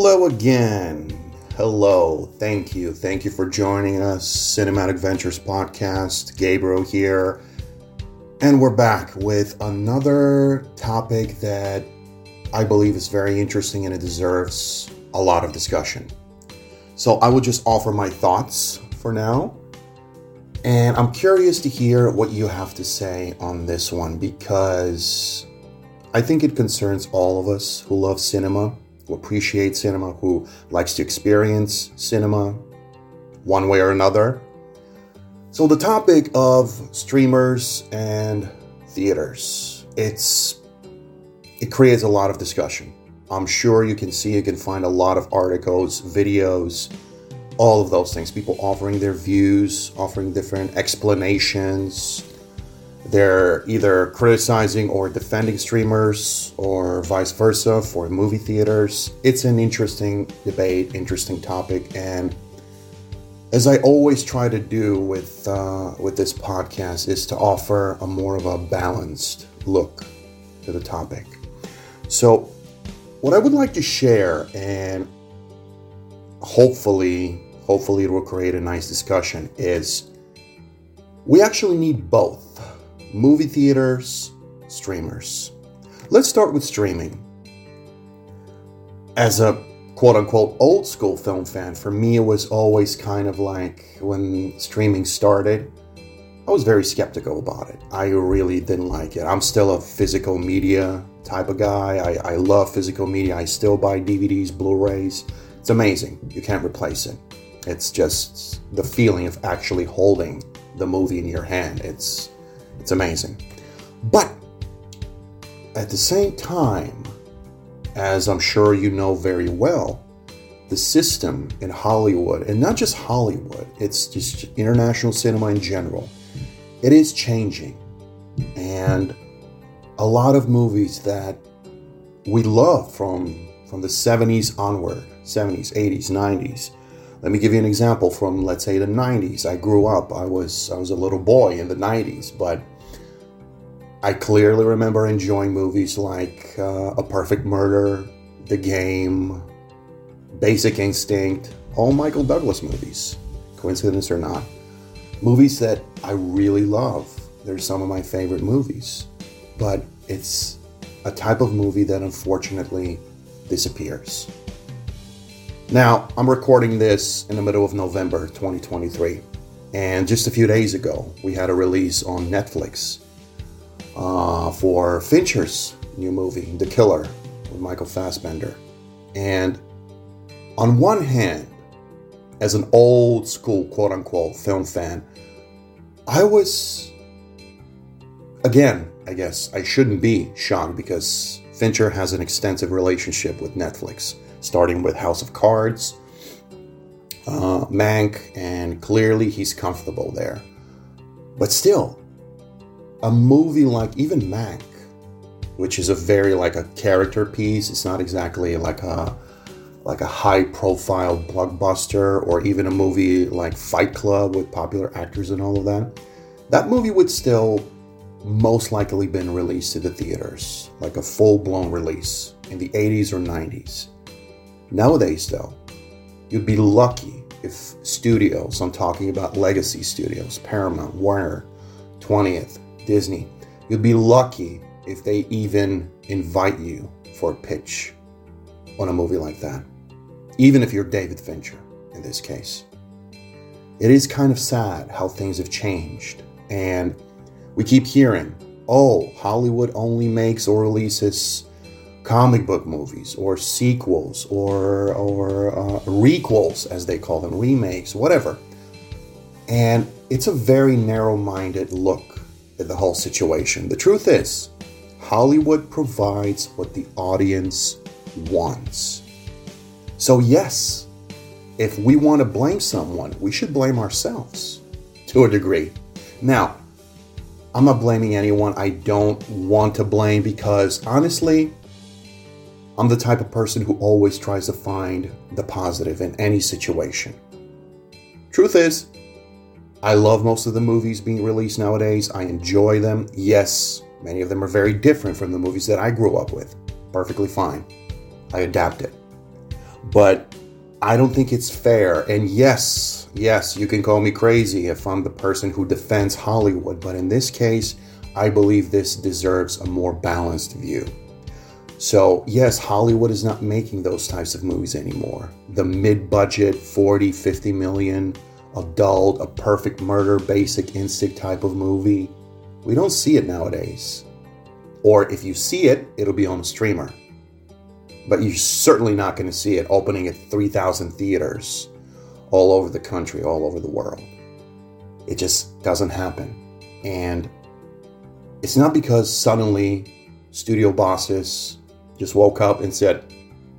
Hello again. Hello. Thank you. Thank you for joining us. Cinematic Ventures Podcast. Gabriel here. And we're back with another topic that I believe is very interesting and it deserves a lot of discussion. So I will just offer my thoughts for now. And I'm curious to hear what you have to say on this one because I think it concerns all of us who love cinema who appreciates cinema, who likes to experience cinema one way or another. So the topic of streamers and theaters, it's it creates a lot of discussion. I'm sure you can see you can find a lot of articles, videos, all of those things. People offering their views, offering different explanations, they're either criticizing or defending streamers or vice versa for movie theaters. It's an interesting debate, interesting topic, and as I always try to do with uh, with this podcast, is to offer a more of a balanced look to the topic. So, what I would like to share, and hopefully, hopefully, it will create a nice discussion, is we actually need both movie theaters, streamers. Let's start with streaming. As a quote unquote old school film fan, for me it was always kind of like when streaming started, I was very skeptical about it. I really didn't like it. I'm still a physical media type of guy. I, I love physical media. I still buy DVDs, Blu rays. It's amazing. You can't replace it. It's just the feeling of actually holding the movie in your hand. It's it's amazing. But at the same time, as I'm sure you know very well, the system in Hollywood, and not just Hollywood, it's just international cinema in general, it is changing. And a lot of movies that we love from, from the 70s onward, 70s, 80s, 90s, let me give you an example from let's say the 90s. I grew up. I was I was a little boy in the 90s, but I clearly remember enjoying movies like uh, A Perfect Murder, The Game, Basic Instinct, all Michael Douglas movies. Coincidence or not. Movies that I really love. They're some of my favorite movies. But it's a type of movie that unfortunately disappears. Now, I'm recording this in the middle of November 2023, and just a few days ago, we had a release on Netflix uh, for Fincher's new movie, The Killer, with Michael Fassbender. And on one hand, as an old school quote unquote film fan, I was, again, I guess I shouldn't be shocked because Fincher has an extensive relationship with Netflix starting with House of Cards, uh, Mank, and clearly he's comfortable there. But still, a movie like even Mank, which is a very like a character piece, it's not exactly like a like a high profile blockbuster or even a movie like Fight Club with popular actors and all of that. That movie would still most likely been released to the theaters, like a full blown release in the 80s or 90s. Nowadays, though, you'd be lucky if studios, I'm talking about legacy studios, Paramount, Warner, 20th, Disney, you'd be lucky if they even invite you for a pitch on a movie like that, even if you're David Fincher in this case. It is kind of sad how things have changed, and we keep hearing, oh, Hollywood only makes or releases comic book movies or sequels or or uh, requels as they call them remakes whatever. And it's a very narrow-minded look at the whole situation. The truth is hollywood provides what the audience wants. So yes if we want to blame someone we should blame ourselves to a degree. Now i'm not blaming anyone. I don't want to blame because honestly I'm the type of person who always tries to find the positive in any situation. Truth is, I love most of the movies being released nowadays. I enjoy them. Yes, many of them are very different from the movies that I grew up with. Perfectly fine. I adapt it. But I don't think it's fair. And yes, yes, you can call me crazy if I'm the person who defends Hollywood, but in this case, I believe this deserves a more balanced view. So, yes, Hollywood is not making those types of movies anymore. The mid budget, 40, 50 million, adult, a perfect murder, basic instinct type of movie. We don't see it nowadays. Or if you see it, it'll be on a streamer. But you're certainly not going to see it opening at 3,000 theaters all over the country, all over the world. It just doesn't happen. And it's not because suddenly studio bosses just woke up and said,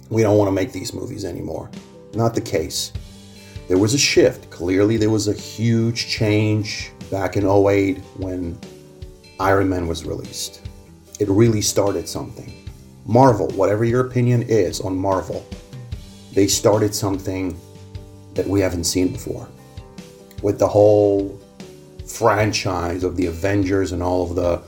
we don't want to make these movies anymore. Not the case. There was a shift. Clearly, there was a huge change back in 08 when Iron Man was released. It really started something. Marvel, whatever your opinion is on Marvel, they started something that we haven't seen before. With the whole franchise of the Avengers and all of the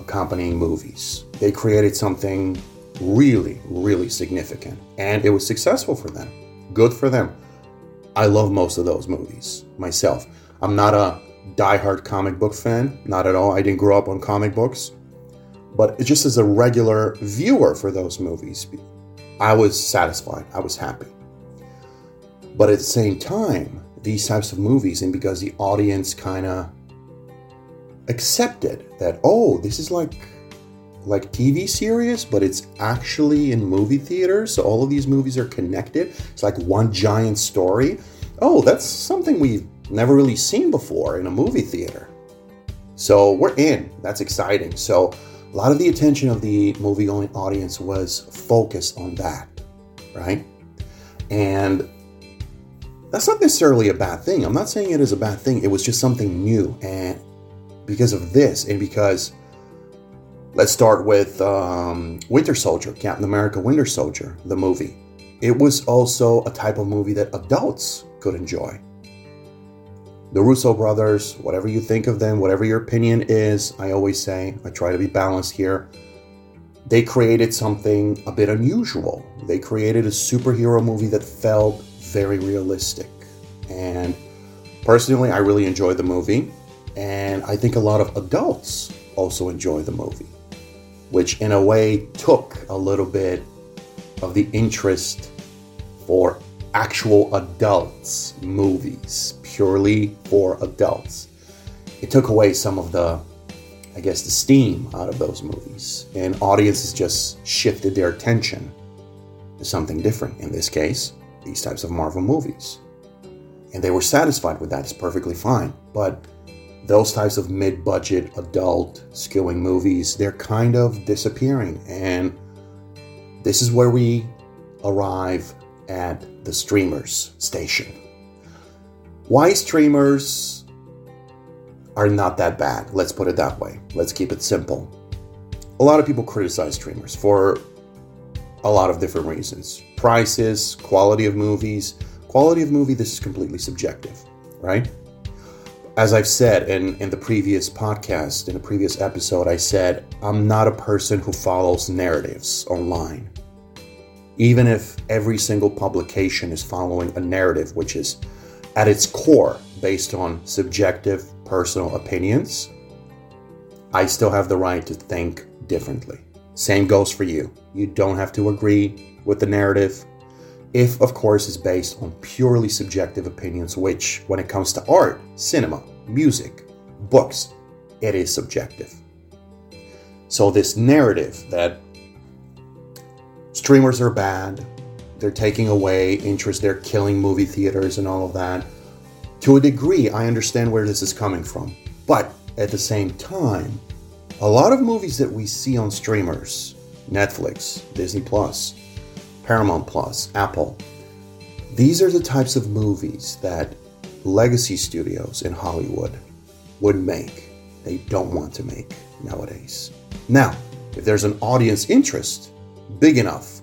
accompanying movies. They created something really, really significant. And it was successful for them. Good for them. I love most of those movies myself. I'm not a die-hard comic book fan, not at all. I didn't grow up on comic books. But just as a regular viewer for those movies, I was satisfied. I was happy. But at the same time, these types of movies, and because the audience kind of accepted that, oh, this is like like TV series, but it's actually in movie theaters. So all of these movies are connected. It's like one giant story. Oh, that's something we've never really seen before in a movie theater. So we're in. That's exciting. So a lot of the attention of the movie going audience was focused on that, right? And that's not necessarily a bad thing. I'm not saying it is a bad thing. It was just something new. And because of this, and because Let's start with um, Winter Soldier, Captain America Winter Soldier, the movie. It was also a type of movie that adults could enjoy. The Russo brothers, whatever you think of them, whatever your opinion is, I always say, I try to be balanced here. They created something a bit unusual. They created a superhero movie that felt very realistic. And personally, I really enjoyed the movie. And I think a lot of adults also enjoy the movie which in a way took a little bit of the interest for actual adults movies, purely for adults. It took away some of the, I guess, the steam out of those movies, and audiences just shifted their attention to something different. In this case, these types of Marvel movies. And they were satisfied with that, it's perfectly fine. But those types of mid budget adult skilling movies, they're kind of disappearing. And this is where we arrive at the streamers station. Why streamers are not that bad? Let's put it that way. Let's keep it simple. A lot of people criticize streamers for a lot of different reasons prices, quality of movies. Quality of movie, this is completely subjective, right? As I've said in, in the previous podcast, in a previous episode, I said, I'm not a person who follows narratives online. Even if every single publication is following a narrative, which is at its core based on subjective personal opinions, I still have the right to think differently. Same goes for you. You don't have to agree with the narrative if, of course, is based on purely subjective opinions, which, when it comes to art, cinema, music, books, it is subjective. So, this narrative that streamers are bad, they're taking away interest, they're killing movie theaters and all of that, to a degree, I understand where this is coming from. But at the same time, a lot of movies that we see on streamers, Netflix, Disney Plus, Paramount Plus, Apple. These are the types of movies that legacy studios in Hollywood would make. They don't want to make nowadays. Now, if there's an audience interest big enough,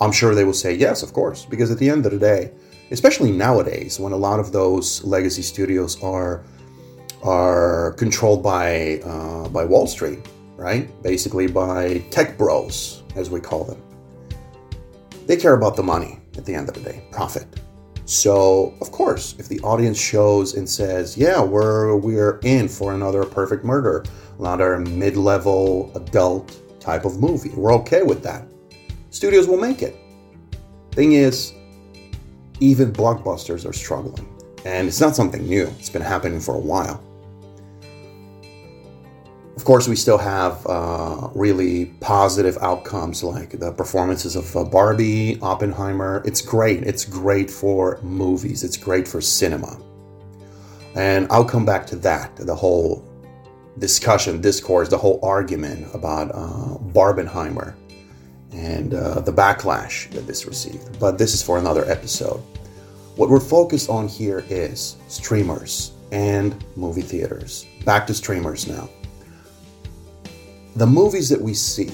I'm sure they will say yes, of course, because at the end of the day, especially nowadays when a lot of those legacy studios are are controlled by uh, by Wall Street, right? Basically by tech bros, as we call them They care about the money at the end of the day, profit. So, of course, if the audience shows and says, "Yeah, we're we're in for another perfect murder, another mid-level adult type of movie. We're okay with that." Studios will make it. Thing is, even blockbusters are struggling. And it's not something new, it's been happening for a while. Of course, we still have uh, really positive outcomes like the performances of uh, Barbie, Oppenheimer. It's great. It's great for movies, it's great for cinema. And I'll come back to that, the whole discussion, discourse, the whole argument about uh, Barbenheimer and uh, the backlash that this received. But this is for another episode. What we're focused on here is streamers and movie theaters. Back to streamers now. The movies that we see,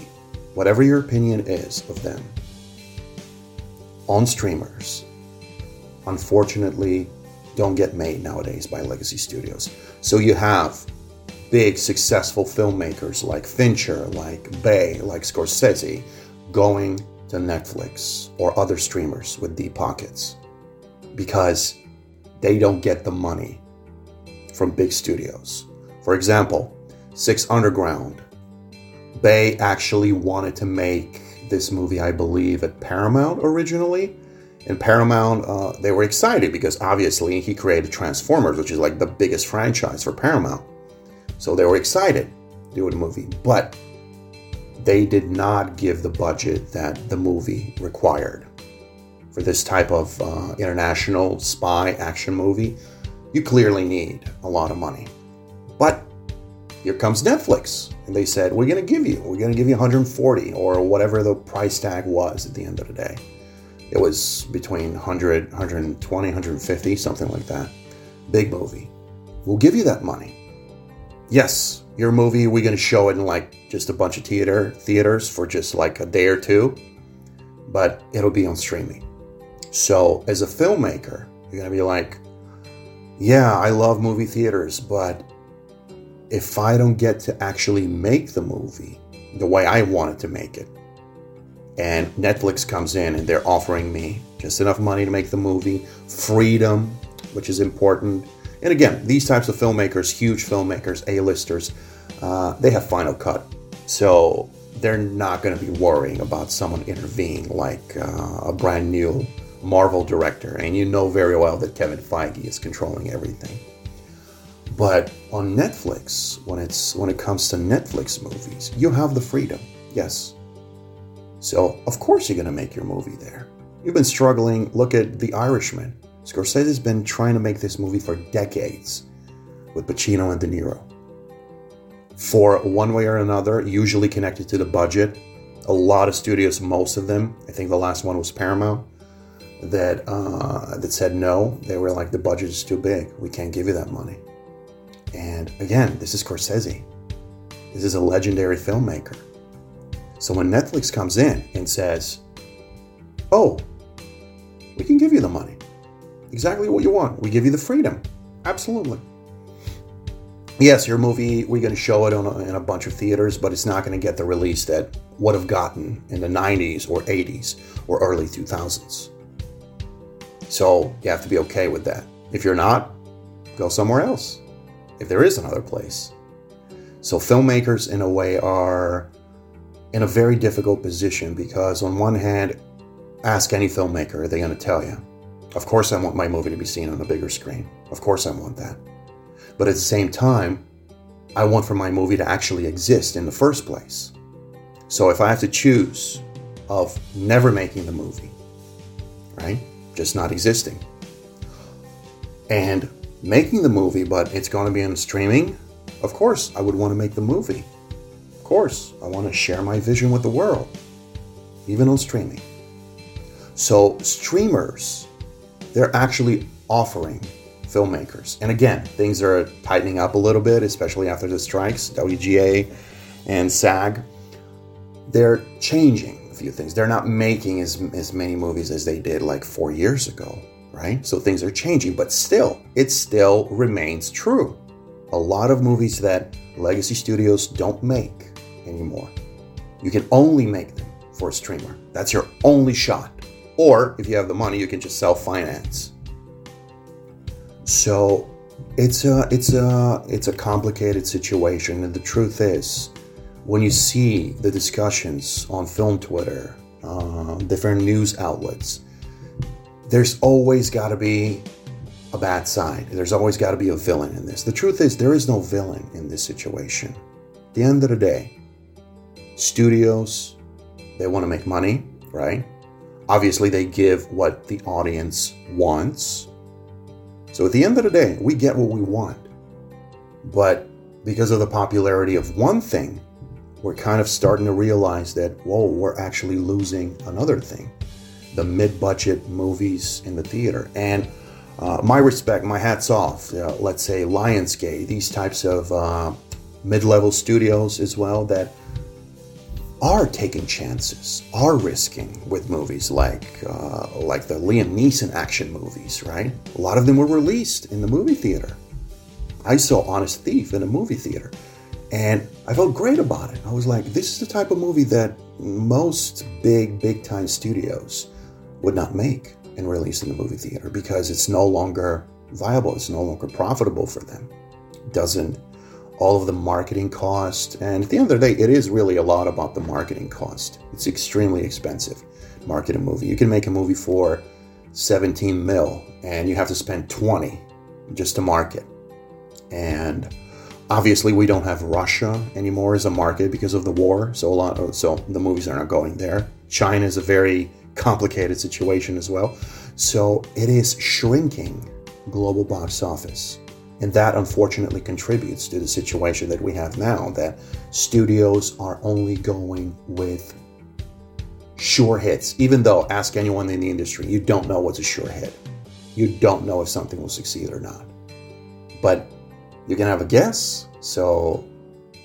whatever your opinion is of them, on streamers, unfortunately, don't get made nowadays by legacy studios. So you have big successful filmmakers like Fincher, like Bay, like Scorsese going to Netflix or other streamers with deep pockets because they don't get the money from big studios. For example, Six Underground. Bay actually wanted to make this movie, I believe, at Paramount originally. And Paramount, uh, they were excited because obviously he created Transformers, which is like the biggest franchise for Paramount. So they were excited to do the movie. But they did not give the budget that the movie required for this type of uh, international spy action movie, you clearly need a lot of money. But here comes Netflix, they said, We're going to give you, we're going to give you 140 or whatever the price tag was at the end of the day. It was between 100, 120, 150, something like that. Big movie. We'll give you that money. Yes, your movie, we're going to show it in like just a bunch of theater theaters for just like a day or two, but it'll be on streaming. So, as a filmmaker, you're going to be like, yeah, I love movie theaters, but if I don't get to actually make the movie the way I wanted to make it, and Netflix comes in and they're offering me just enough money to make the movie, freedom, which is important. And again, these types of filmmakers, huge filmmakers, A-listers, uh, they have final cut. So they're not going to be worrying about someone intervening like uh, a brand new Marvel director, and you know very well that Kevin Feige is controlling everything. But on Netflix, when it's when it comes to Netflix movies, you have the freedom. Yes. So of course you're gonna make your movie there. You've been struggling. Look at The Irishman. Scorsese's been trying to make this movie for decades with Pacino and De Niro. For one way or another, usually connected to the budget. A lot of studios, most of them, I think the last one was Paramount, that uh, that said no. They were like, the budget is too big. We can't give you that money. And again, this is Scorsese. This is a legendary filmmaker. So when Netflix comes in and says, "Oh, we can give you the money, exactly what you want. We give you the freedom, absolutely." Yes, your movie, we're going to show it a, in a bunch of theaters, but it's not going to get the release that would have gotten in the 90s or 80s or early 2000s. So you have to be okay with that. If you're not, go somewhere else. If there is another place. So filmmakers, in a way, are in a very difficult position because, on one hand, ask any filmmaker, are they're going to tell you, of course, I want my movie to be seen on a bigger screen. Of course, I want that. But at the same time, I want for my movie to actually exist in the first place. So if I have to choose of never making the movie, right? just not existing. And making the movie, but it's going to be on streaming, of course, I would want to make the movie. Of course, I want to share my vision with the world, even on streaming. So, streamers, they're actually offering filmmakers. And again, things are tightening up a little bit, especially after the strikes, WGA and SAG. They're changing a few things. They're not making as, as many movies as they did like four years ago, right? So things are changing, but still, it still remains true. A lot of movies that legacy studios don't make anymore, you can only make them for a streamer. That's your only shot. Or if you have the money, you can just self finance. So it's a it's a it's a complicated situation, and the truth is, when you see the discussions on film Twitter, uh, different news outlets, there's always got to be a bad side. There's always got to be a villain in this. The truth is, there is no villain in this situation. At the end of the day, studios, they want to make money, right? Obviously, they give what the audience wants. So at the end of the day, we get what we want. But because of the popularity of one thing, we're kind of starting to realize that, whoa, we're actually losing another thing the mid budget movies in the theater. And uh, my respect, my hats off, uh, let's say Lionsgate, these types of uh, mid level studios as well that are taking chances, are risking with movies like uh, like the Liam Neeson action movies, right? A lot of them were released in the movie theater. I saw Honest Thief in a movie theater, and I felt great about it. I was like, this is the type of movie that most big, big time studios would not make and release in the movie theater because it's no longer viable. It's no longer profitable for them. Doesn't all of the marketing cost. And at the end of the day, it is really a lot about the marketing cost. It's extremely expensive. Market a movie. You can make a movie for 17 mil and you have to spend 20 just to market. And obviously we don't have Russia anymore as a market because of the war. So a lot of, so the movies are not going there. China is a very complicated situation as well. So it is shrinking global box office. And that unfortunately contributes to the situation that we have now that studios are only going with sure hits. Even though, ask anyone in the industry, you don't know what's a sure hit. You don't know if something will succeed or not. But you can have a guess. So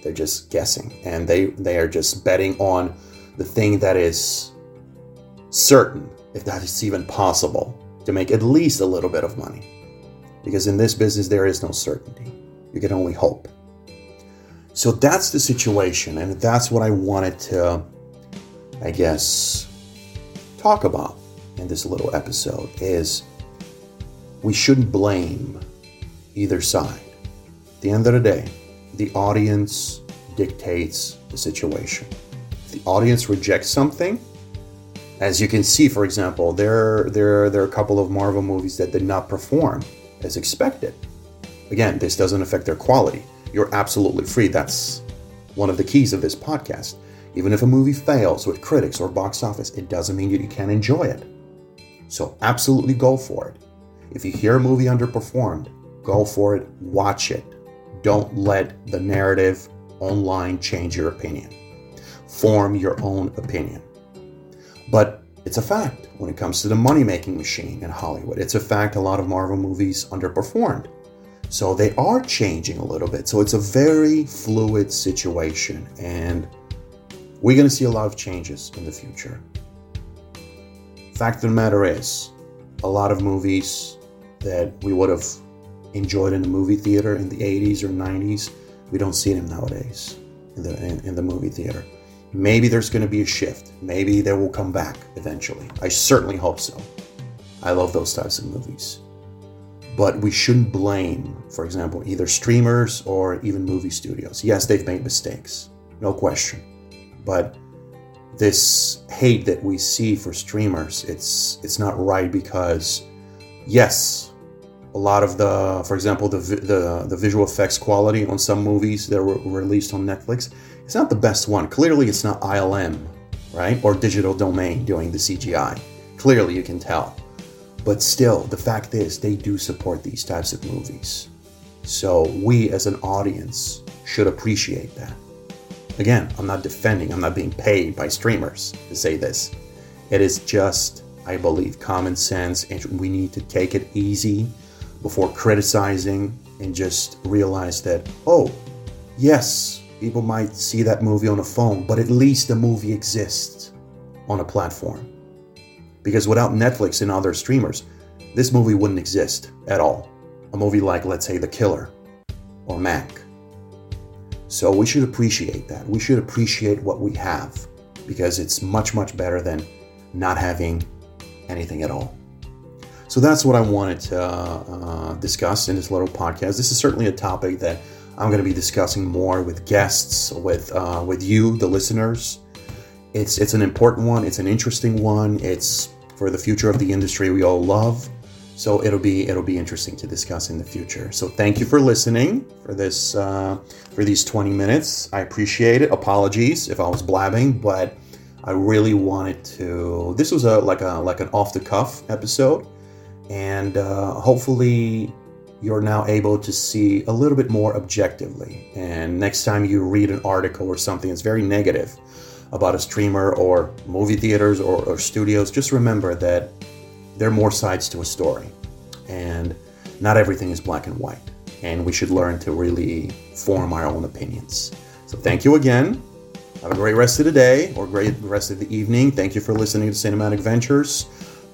they're just guessing and they, they are just betting on the thing that is certain, if that is even possible, to make at least a little bit of money because in this business there is no certainty. You can only hope. So that's the situation, and that's what I wanted to, I guess, talk about in this little episode is we shouldn't blame either side. At the end of the day, the audience dictates the situation. If the audience rejects something, as you can see, for example, there, there, there are a couple of Marvel movies that did not perform as expected. Again, this doesn't affect their quality. You're absolutely free. That's one of the keys of this podcast. Even if a movie fails with critics or box office, it doesn't mean that you can't enjoy it. So, absolutely go for it. If you hear a movie underperformed, go for it, watch it. Don't let the narrative online change your opinion. Form your own opinion. But it's a fact when it comes to the money making machine in Hollywood. It's a fact a lot of Marvel movies underperformed. So they are changing a little bit. So it's a very fluid situation. And we're going to see a lot of changes in the future. Fact of the matter is, a lot of movies that we would have enjoyed in the movie theater in the 80s or 90s, we don't see them nowadays in the, in, in the movie theater. Maybe there's going to be a shift. Maybe they will come back eventually. I certainly hope so. I love those types of movies. But we shouldn't blame, for example, either streamers or even movie studios. Yes, they've made mistakes, no question. But this hate that we see for streamers, it's it's not right because yes, a lot of the, for example, the the, the visual effects quality on some movies that were released on Netflix it's not the best one. Clearly, it's not ILM, right? Or Digital Domain doing the CGI. Clearly, you can tell. But still, the fact is, they do support these types of movies. So we as an audience should appreciate that. Again, I'm not defending, I'm not being paid by streamers to say this. It is just, I believe, common sense, and we need to take it easy before criticizing and just realize that, oh, yes, People might see that movie on a phone, but at least the movie exists on a platform. Because without Netflix and other streamers, this movie wouldn't exist at all. A movie like, let's say, The Killer or Mank. So we should appreciate that. We should appreciate what we have because it's much, much better than not having anything at all. So that's what I wanted to uh, discuss in this little podcast. This is certainly a topic that I'm going to be discussing more with guests, with uh, with you, the listeners. It's it's an important one. It's an interesting one. It's for the future of the industry we all love. So it'll be it'll be interesting to discuss in the future. So thank you for listening for this uh, for these 20 minutes. I appreciate it. Apologies if I was blabbing, but I really wanted to. This was a like a like an off the cuff episode, and uh, hopefully you're now able to see a little bit more objectively. And next time you read an article or something that's very negative about a streamer or movie theaters or, or studios, just remember that there are more sides to a story. And not everything is black and white. And we should learn to really form our own opinions. So thank you again. Have a great rest of the day or great rest of the evening. Thank you for listening to Cinematic Ventures.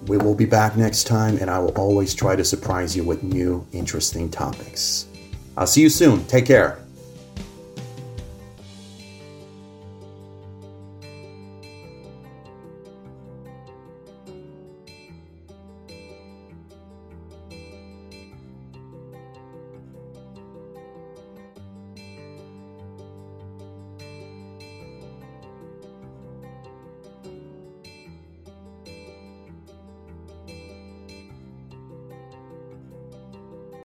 We will be back next time, and I will always try to surprise you with new, interesting topics. I'll see you soon. Take care.